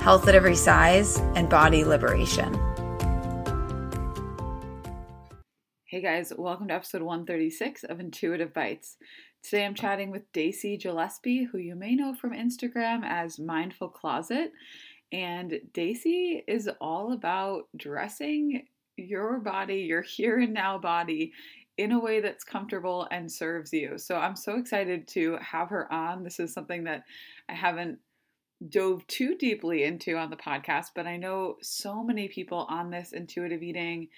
health at every size, and body liberation. Hey guys, welcome to episode 136 of Intuitive Bites. Today I'm chatting with Daisy Gillespie, who you may know from Instagram as Mindful Closet. And Daisy is all about dressing your body, your here and now body, in a way that's comfortable and serves you. So I'm so excited to have her on. This is something that I haven't dove too deeply into on the podcast, but I know so many people on this intuitive eating,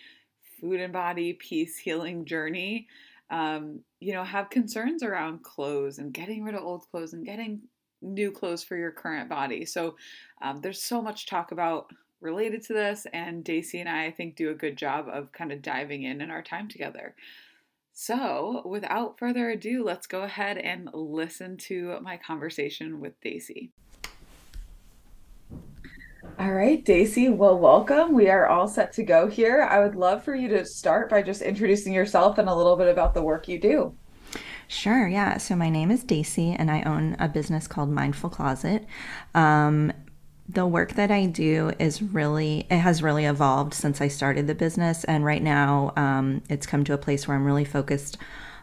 food and body, peace healing journey, um, you know, have concerns around clothes and getting rid of old clothes and getting new clothes for your current body. So um, there's so much talk about related to this, and Daisy and I, I think, do a good job of kind of diving in in our time together. So, without further ado, let's go ahead and listen to my conversation with Daisy. All right, Daisy. Well, welcome. We are all set to go here. I would love for you to start by just introducing yourself and a little bit about the work you do. Sure, yeah. So my name is Daisy, and I own a business called Mindful Closet. Um, the work that I do is really, it has really evolved since I started the business. And right now, um, it's come to a place where I'm really focused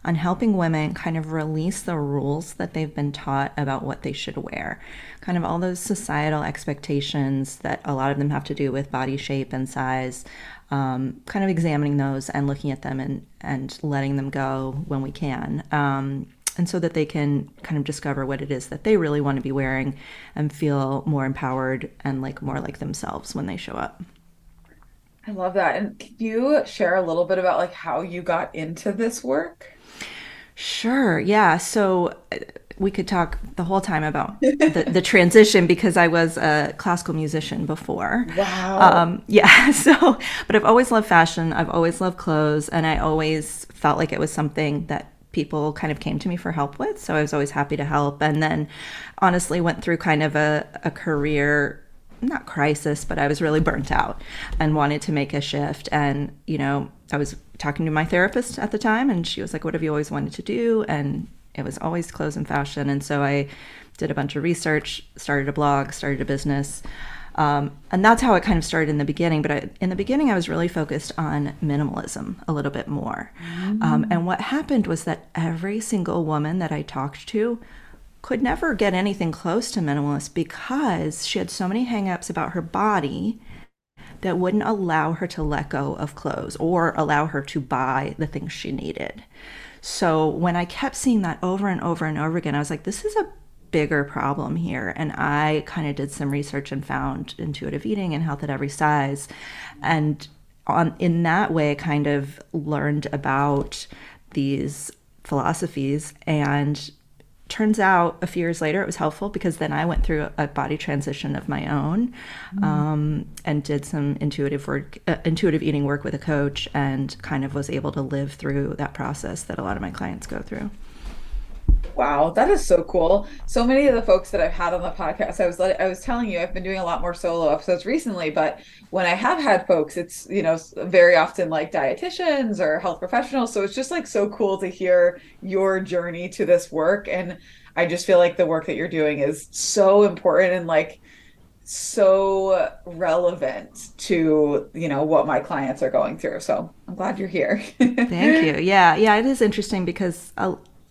on helping women kind of release the rules that they've been taught about what they should wear. Kind of all those societal expectations that a lot of them have to do with body shape and size, um, kind of examining those and looking at them and, and letting them go when we can. Um, and so that they can kind of discover what it is that they really want to be wearing and feel more empowered and like more like themselves when they show up. I love that. And can you share a little bit about like how you got into this work? Sure. Yeah. So uh, we could talk the whole time about the, the transition because I was a classical musician before. Wow. Um, yeah. So, but I've always loved fashion. I've always loved clothes, and I always felt like it was something that people kind of came to me for help with. So I was always happy to help. And then, honestly, went through kind of a, a career not crisis, but I was really burnt out and wanted to make a shift. And, you know, I was talking to my therapist at the time, and she was like, What have you always wanted to do? And it was always clothes and fashion. And so I did a bunch of research, started a blog, started a business. Um, and that's how it kind of started in the beginning. But I, in the beginning, I was really focused on minimalism a little bit more. Mm-hmm. Um, and what happened was that every single woman that I talked to could never get anything close to minimalist because she had so many hangups about her body that wouldn't allow her to let go of clothes or allow her to buy the things she needed. So when I kept seeing that over and over and over again, I was like, this is a bigger problem here. And I kind of did some research and found intuitive eating and health at every size. And on in that way, kind of learned about these philosophies and turns out a few years later it was helpful because then I went through a body transition of my own mm. um, and did some intuitive work, uh, intuitive eating work with a coach, and kind of was able to live through that process that a lot of my clients go through. Wow, that is so cool. So many of the folks that I've had on the podcast, I was I was telling you, I've been doing a lot more solo episodes recently, but when I have had folks, it's you know very often like dietitians or health professionals. So it's just like so cool to hear your journey to this work, and I just feel like the work that you're doing is so important and like so relevant to you know what my clients are going through so i'm glad you're here thank you yeah yeah it is interesting because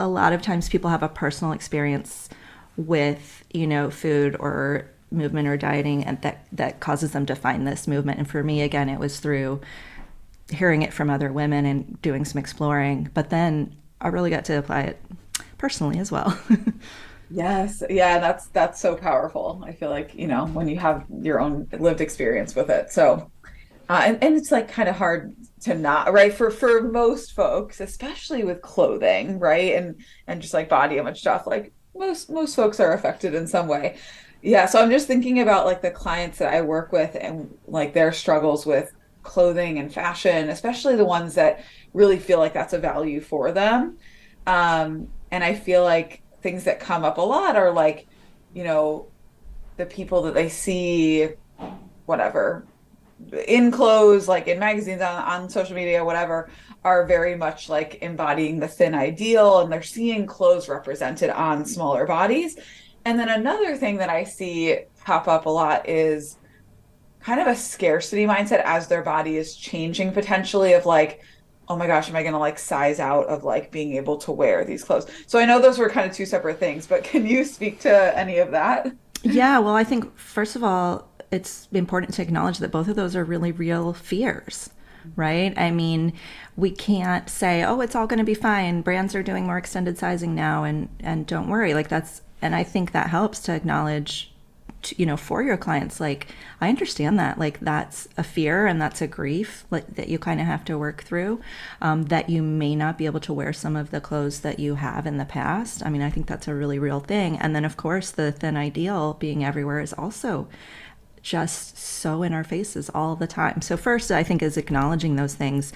lot of times people have a personal experience with you know food or movement or dieting and that that causes them to find this movement. And for me again it was through hearing it from other women and doing some exploring but then i really got to apply it personally as well. Yes. Yeah that's that's so powerful. I feel like you know when you have your own lived experience with it. So uh, and, and it's like kind of hard to not right? For for most folks especially with clothing right? And and just like body image stuff like most most folks are affected in some way. Yeah, so I'm just thinking about like the clients that I work with and like their struggles with clothing and fashion, especially the ones that really feel like that's a value for them. Um, and I feel like things that come up a lot are like, you know, the people that they see, whatever, in clothes, like in magazines, on, on social media, whatever, are very much like embodying the thin ideal and they're seeing clothes represented on smaller bodies. And then another thing that I see pop up a lot is kind of a scarcity mindset as their body is changing potentially of like, oh my gosh, am I going to like size out of like being able to wear these clothes? So I know those were kind of two separate things, but can you speak to any of that? Yeah, well, I think first of all, it's important to acknowledge that both of those are really real fears, right? I mean, we can't say, "Oh, it's all going to be fine. Brands are doing more extended sizing now and and don't worry." Like that's and I think that helps to acknowledge to, you know for your clients like i understand that like that's a fear and that's a grief like, that you kind of have to work through um, that you may not be able to wear some of the clothes that you have in the past i mean i think that's a really real thing and then of course the thin ideal being everywhere is also just so in our faces all the time. So, first, I think, is acknowledging those things.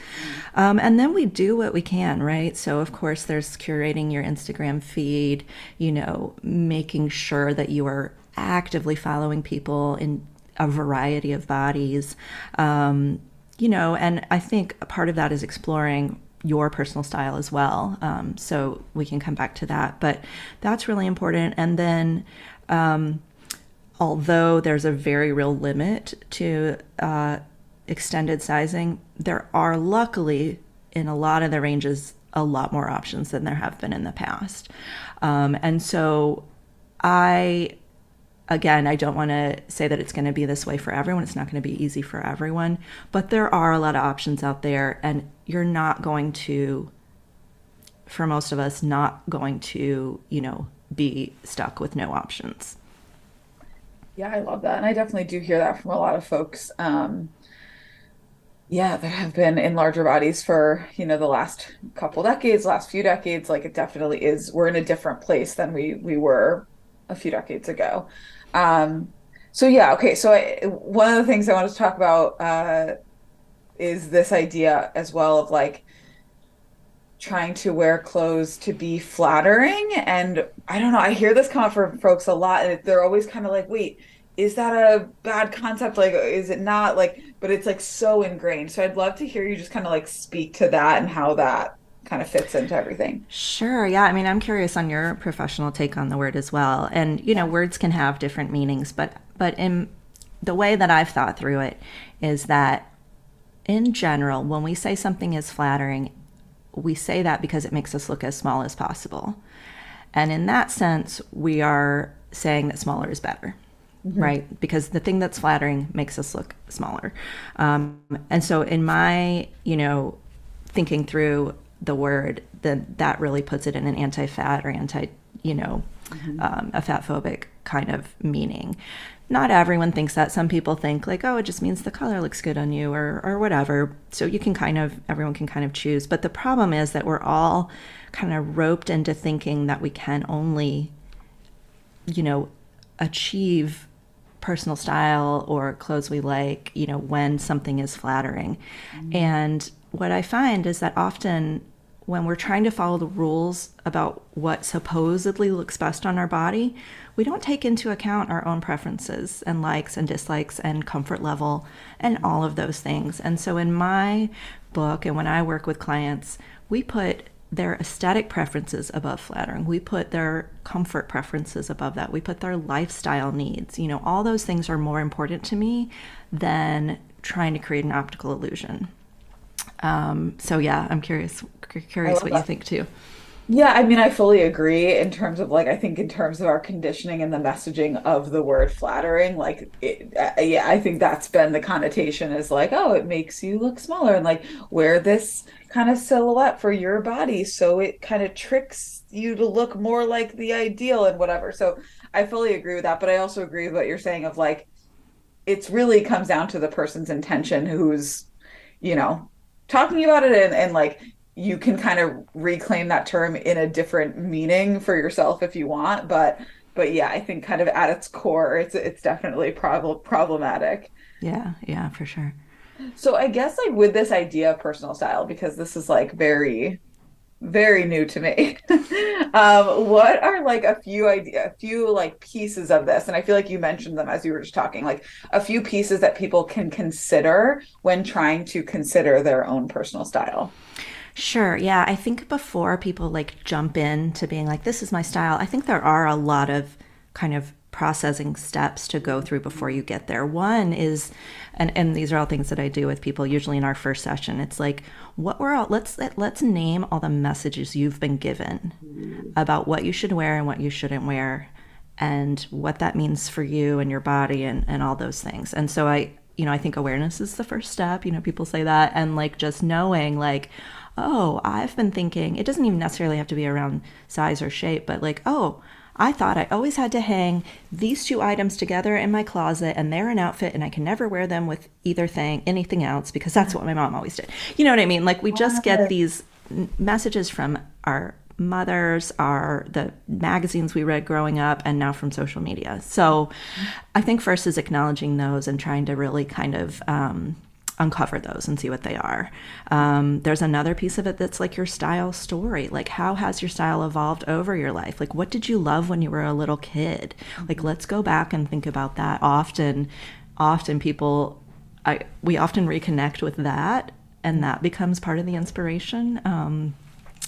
Um, and then we do what we can, right? So, of course, there's curating your Instagram feed, you know, making sure that you are actively following people in a variety of bodies. Um, you know, and I think part of that is exploring your personal style as well. Um, so we can come back to that, but that's really important. And then, um, although there's a very real limit to uh, extended sizing, there are luckily in a lot of the ranges a lot more options than there have been in the past. Um, and so I, again, I don't want to say that it's going to be this way for everyone. It's not going to be easy for everyone, but there are a lot of options out there, and you're not going to, for most of us, not going to, you know, be stuck with no options. Yeah, I love that. And I definitely do hear that from a lot of folks. Um, yeah, that have been in larger bodies for, you know, the last couple decades, last few decades. Like it definitely is, we're in a different place than we we were a few decades ago. Um, so yeah, okay. So I, one of the things I wanted to talk about uh, is this idea as well of like trying to wear clothes to be flattering. And I don't know, I hear this come up from folks a lot, and they're always kind of like, wait, is that a bad concept? Like, is it not? Like, but it's like so ingrained. So I'd love to hear you just kind of like speak to that and how that kind of fits into everything. Sure. Yeah. I mean, I'm curious on your professional take on the word as well. And, you know, words can have different meanings, but, but in the way that I've thought through it is that in general, when we say something is flattering, we say that because it makes us look as small as possible. And in that sense, we are saying that smaller is better, mm-hmm. right? Because the thing that's flattering makes us look smaller. Um, and so, in my, you know, thinking through the word, that that really puts it in an anti-fat or anti, you know, mm-hmm. um, a fat phobic kind of meaning not everyone thinks that. Some people think like, oh, it just means the color looks good on you or or whatever. So you can kind of everyone can kind of choose. But the problem is that we're all kind of roped into thinking that we can only you know achieve personal style or clothes we like, you know, when something is flattering. Mm-hmm. And what I find is that often when we're trying to follow the rules about what supposedly looks best on our body, we don't take into account our own preferences and likes and dislikes and comfort level and all of those things. And so in my book and when I work with clients, we put their aesthetic preferences above flattering. We put their comfort preferences above that. We put their lifestyle needs. You know, all those things are more important to me than trying to create an optical illusion. Um, so yeah, I'm curious curious what that. you think too. Yeah, I mean, I fully agree in terms of like, I think in terms of our conditioning and the messaging of the word flattering, like, it, uh, yeah, I think that's been the connotation is like, oh, it makes you look smaller and like wear this kind of silhouette for your body. So it kind of tricks you to look more like the ideal and whatever. So I fully agree with that. But I also agree with what you're saying of like, it's really comes down to the person's intention who's, you know, talking about it and, and like you can kind of reclaim that term in a different meaning for yourself if you want but but yeah, I think kind of at its core, it's it's definitely prob- problematic. Yeah, yeah, for sure. So I guess like with this idea of personal style, because this is like very very new to me. um, what are like a few idea, a few like pieces of this? And I feel like you mentioned them as you were just talking, like a few pieces that people can consider when trying to consider their own personal style. Sure. Yeah. I think before people like jump in to being like, this is my style, I think there are a lot of kind of processing steps to go through before you get there. One is, and, and these are all things that I do with people usually in our first session. It's like, what we're all, let's, let's name all the messages you've been given about what you should wear and what you shouldn't wear and what that means for you and your body and, and all those things. And so I, you know, I think awareness is the first step. You know, people say that. And like just knowing, like, oh, I've been thinking, it doesn't even necessarily have to be around size or shape, but like, oh, I thought I always had to hang these two items together in my closet and they're an outfit and I can never wear them with either thing, anything else, because that's what my mom always did. You know what I mean? Like we just get these messages from our mothers, our the magazines we read growing up, and now from social media. So I think first is acknowledging those and trying to really kind of um, uncover those and see what they are. Um, there's another piece of it that's like your style story. Like, how has your style evolved over your life? Like, what did you love when you were a little kid? Like, let's go back and think about that. Often, often people, I, we often reconnect with that, and that becomes part of the inspiration. Um,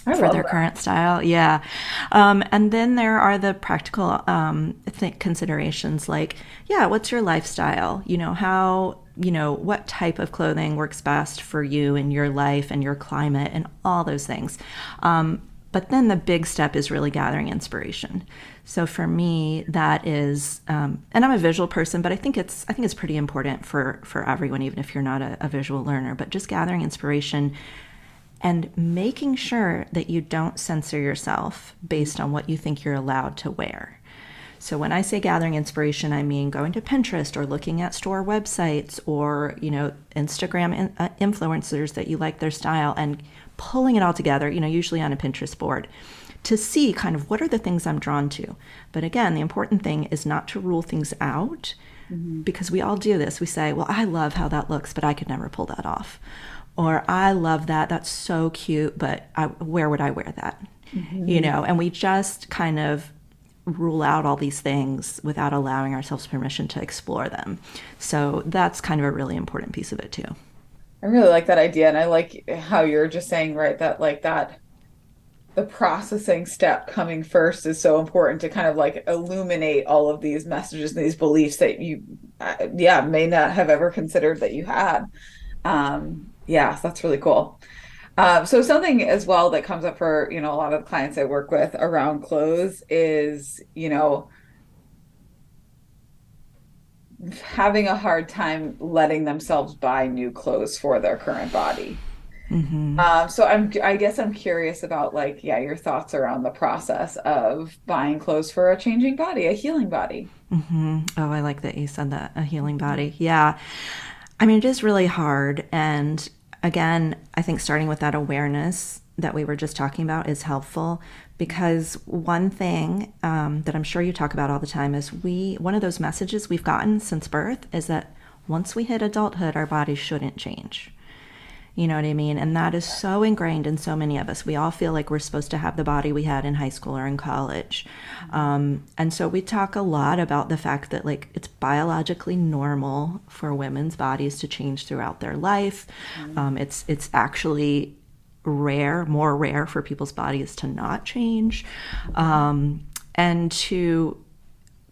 for their that. current style. Yeah. Um, and then there are the practical um, th- considerations like, yeah, what's your lifestyle? You know, how you know, what type of clothing works best for you and your life and your climate and all those things. Um, but then the big step is really gathering inspiration. So for me, that is, um, and I'm a visual person, but I think it's I think it's pretty important for for everyone, even if you're not a, a visual learner. But just gathering inspiration and making sure that you don't censor yourself based on what you think you're allowed to wear. So when I say gathering inspiration, I mean going to Pinterest or looking at store websites or, you know, Instagram in, uh, influencers that you like their style and pulling it all together, you know, usually on a Pinterest board to see kind of what are the things I'm drawn to. But again, the important thing is not to rule things out mm-hmm. because we all do this. We say, well, I love how that looks, but I could never pull that off. Or I love that. That's so cute, but I, where would I wear that? Mm-hmm. You know, and we just kind of rule out all these things without allowing ourselves permission to explore them. So that's kind of a really important piece of it too. I really like that idea and I like how you're just saying right that like that the processing step coming first is so important to kind of like illuminate all of these messages and these beliefs that you uh, yeah may not have ever considered that you had um yeah that's really cool um, so something as well that comes up for you know a lot of clients I work with around clothes is you know having a hard time letting themselves buy new clothes for their current body. Mm-hmm. Um, so I'm I guess I'm curious about like yeah your thoughts around the process of buying clothes for a changing body, a healing body. Mm-hmm. Oh, I like that you said that a healing body. Yeah, I mean it is really hard and again, I think starting with that awareness that we were just talking about is helpful because one thing um, that I'm sure you talk about all the time is we, one of those messages we've gotten since birth is that once we hit adulthood, our bodies shouldn't change. You know what I mean? And that is so ingrained in so many of us. We all feel like we're supposed to have the body we had in high school or in college. Um, and so we talk a lot about the fact that, like, it's biologically normal for women's bodies to change throughout their life. Mm-hmm. Um, it's, it's actually rare, more rare for people's bodies to not change. Um, and to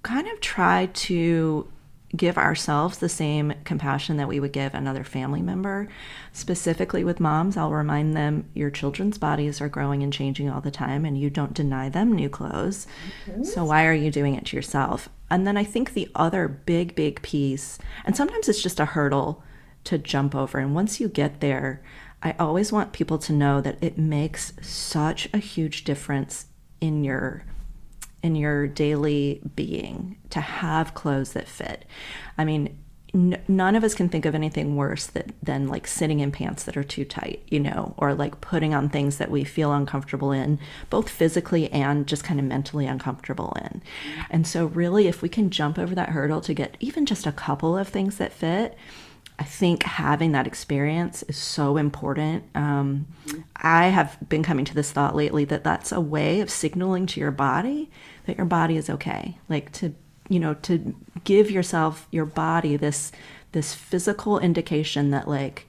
kind of try to give ourselves the same compassion that we would give another family member. Specifically with moms, I'll remind them your children's bodies are growing and changing all the time, and you don't deny them new clothes. Mm-hmm. So, why are you doing it to yourself? And then I think the other big, big piece, and sometimes it's just a hurdle to jump over. And once you get there, I always want people to know that it makes such a huge difference in your in your daily being to have clothes that fit. I mean, none of us can think of anything worse that, than like sitting in pants that are too tight, you know, or like putting on things that we feel uncomfortable in, both physically and just kind of mentally uncomfortable in. And so, really, if we can jump over that hurdle to get even just a couple of things that fit, I think having that experience is so important. Um, I have been coming to this thought lately that that's a way of signaling to your body that your body is okay. Like to you know to give yourself your body this this physical indication that like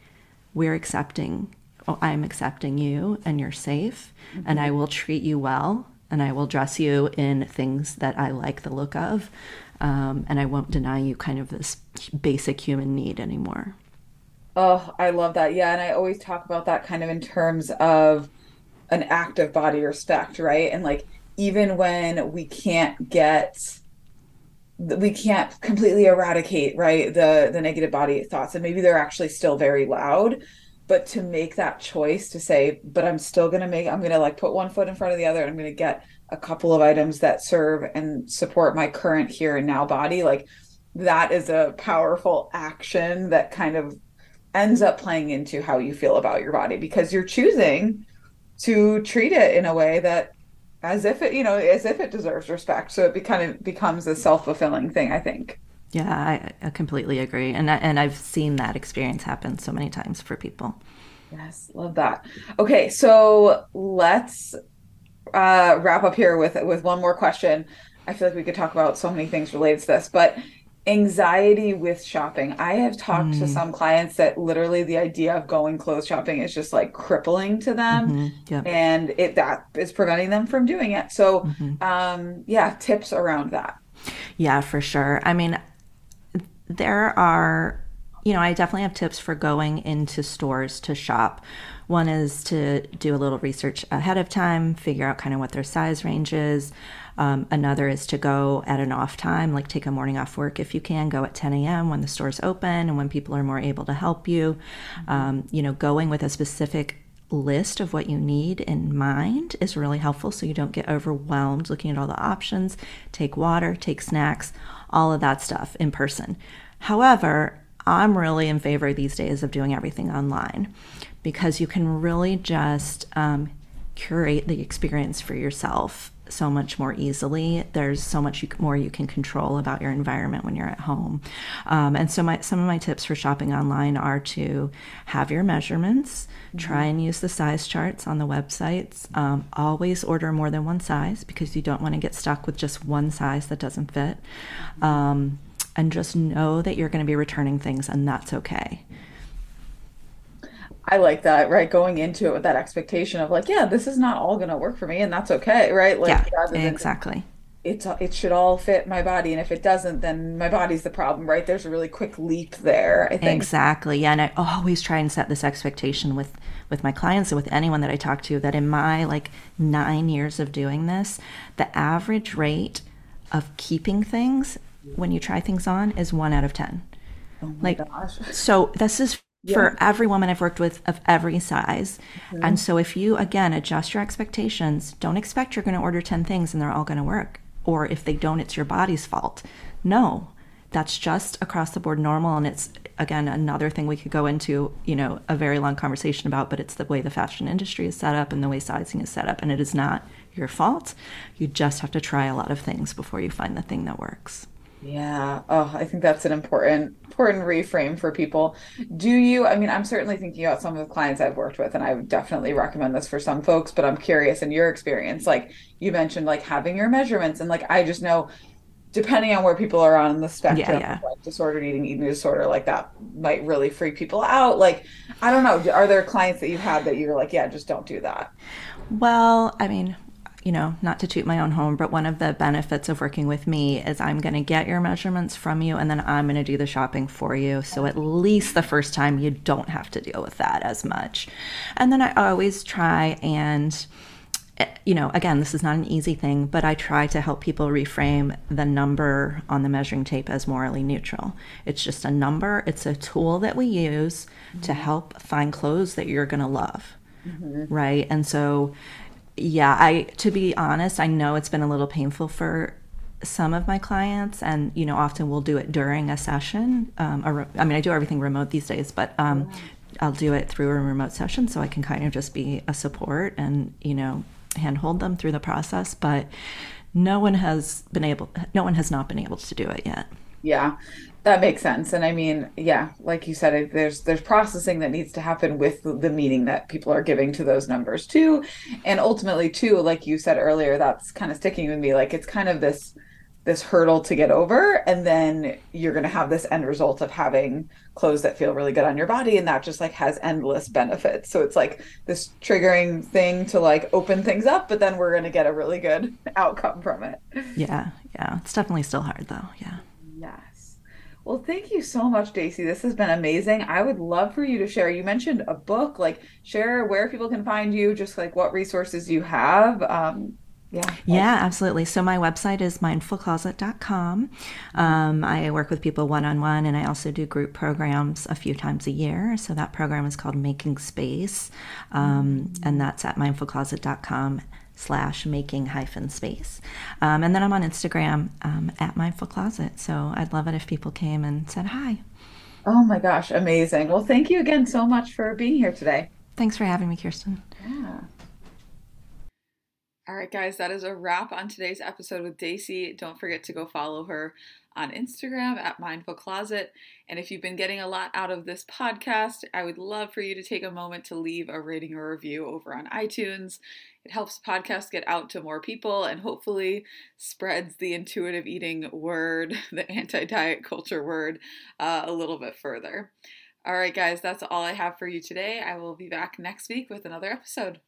we're accepting oh, i'm accepting you and you're safe mm-hmm. and i will treat you well and i will dress you in things that i like the look of um, and i won't deny you kind of this basic human need anymore. Oh i love that. Yeah and i always talk about that kind of in terms of an act of body respect right? And like even when we can't get we can't completely eradicate right the the negative body thoughts and maybe they're actually still very loud but to make that choice to say but i'm still going to make i'm going to like put one foot in front of the other and i'm going to get a couple of items that serve and support my current here and now body like that is a powerful action that kind of ends up playing into how you feel about your body because you're choosing to treat it in a way that as if it you know as if it deserves respect. So it be, kind of becomes a self-fulfilling thing i think. Yeah I, I completely agree. And I, and i've seen that experience happen so many times for people. Yes love that. Okay so let's uh wrap up here with with one more question i feel like we could talk about so many things related to this but anxiety with shopping. I have talked mm. to some clients that literally the idea of going clothes shopping is just like crippling to them mm-hmm. yep. and it that is preventing them from doing it. So mm-hmm. um yeah, tips around that. Yeah, for sure. I mean there are you know, I definitely have tips for going into stores to shop. One is to do a little research ahead of time, figure out kind of what their size range is. Um, another is to go at an off time, like take a morning off work if you can, go at 10 a.m. when the store's open and when people are more able to help you. Um, you know, going with a specific list of what you need in mind is really helpful so you don't get overwhelmed looking at all the options. Take water, take snacks, all of that stuff in person. However, I'm really in favor these days of doing everything online because you can really just um, curate the experience for yourself so much more easily. There's so much you, more you can control about your environment when you're at home. Um, and so, my, some of my tips for shopping online are to have your measurements, mm-hmm. try and use the size charts on the websites. Um, always order more than one size because you don't want to get stuck with just one size that doesn't fit. Um, and just know that you're going to be returning things, and that's okay. I like that, right? Going into it with that expectation of like, yeah, this is not all going to work for me, and that's okay, right? Like, yeah, exactly. It's it should all fit my body, and if it doesn't, then my body's the problem, right? There's a really quick leap there. I think exactly. Yeah, and I always try and set this expectation with with my clients and with anyone that I talk to that in my like nine years of doing this, the average rate of keeping things when you try things on is one out of ten. Oh like, gosh. so this is yeah. for every woman I've worked with of every size. Mm-hmm. And so if you again adjust your expectations, don't expect you're going to order 10 things and they're all going to work. Or if they don't, it's your body's fault. No, that's just across the board normal. And it's again another thing we could go into, you know, a very long conversation about, but it's the way the fashion industry is set up and the way sizing is set up. And it is not your fault. You just have to try a lot of things before you find the thing that works. Yeah. Oh, I think that's an important important reframe for people. Do you I mean, I'm certainly thinking about some of the clients I've worked with and I would definitely recommend this for some folks, but I'm curious in your experience like you mentioned like having your measurements and like I just know depending on where people are on the spectrum yeah, yeah. like disordered eating eating disorder like that might really freak people out like i don't know are there clients that you've had that you're like yeah just don't do that well i mean you know, not to toot my own home, but one of the benefits of working with me is I'm going to get your measurements from you and then I'm going to do the shopping for you. So at least the first time you don't have to deal with that as much. And then I always try and, eh, you know, again, this is not an easy thing, but I try to help people reframe the number on the measuring tape as morally neutral. It's just a number, it's a tool that we use mm-hmm. to help find clothes that you're going to love. Mm-hmm. Right. And so yeah, I to be honest, I know it's been a little painful for some of my clients, and you know, often we'll do it during a session. Um, or, I mean, I do everything remote these days, but um, I'll do it through a remote session, so I can kind of just be a support and you know, handhold them through the process. But no one has been able, no one has not been able to do it yet. Yeah, that makes sense. And I mean, yeah, like you said, there's there's processing that needs to happen with the meaning that people are giving to those numbers too. And ultimately too, like you said earlier, that's kind of sticking with me. Like it's kind of this this hurdle to get over. And then you're going to have this end result of having clothes that feel really good on your body. And that just like has endless benefits. So it's like this triggering thing to like open things up but then we're going to get a really good outcome from it. Yeah yeah. It's definitely still hard though. Yeah yes well thank you so much daisy this has been amazing i would love for you to share you mentioned a book like share where people can find you just like what resources you have um, yeah. Yeah, absolutely. So my website is mindfulcloset.com. Um, I work with people one on one, and I also do group programs a few times a year. So that program is called Making Space, um, and that's at mindfulcloset.com slash making hyphen space. Um, and then I'm on Instagram um, at Mindful Closet. So I'd love it if people came and said hi. Oh my gosh, amazing. Well, thank you again so much for being here today. Thanks for having me, Kirsten. Yeah. All right, guys, that is a wrap on today's episode with Daisy. Don't forget to go follow her on Instagram at Mindful Closet. And if you've been getting a lot out of this podcast, I would love for you to take a moment to leave a rating or review over on iTunes. It helps podcasts get out to more people and hopefully spreads the intuitive eating word, the anti diet culture word, uh, a little bit further. All right, guys, that's all I have for you today. I will be back next week with another episode.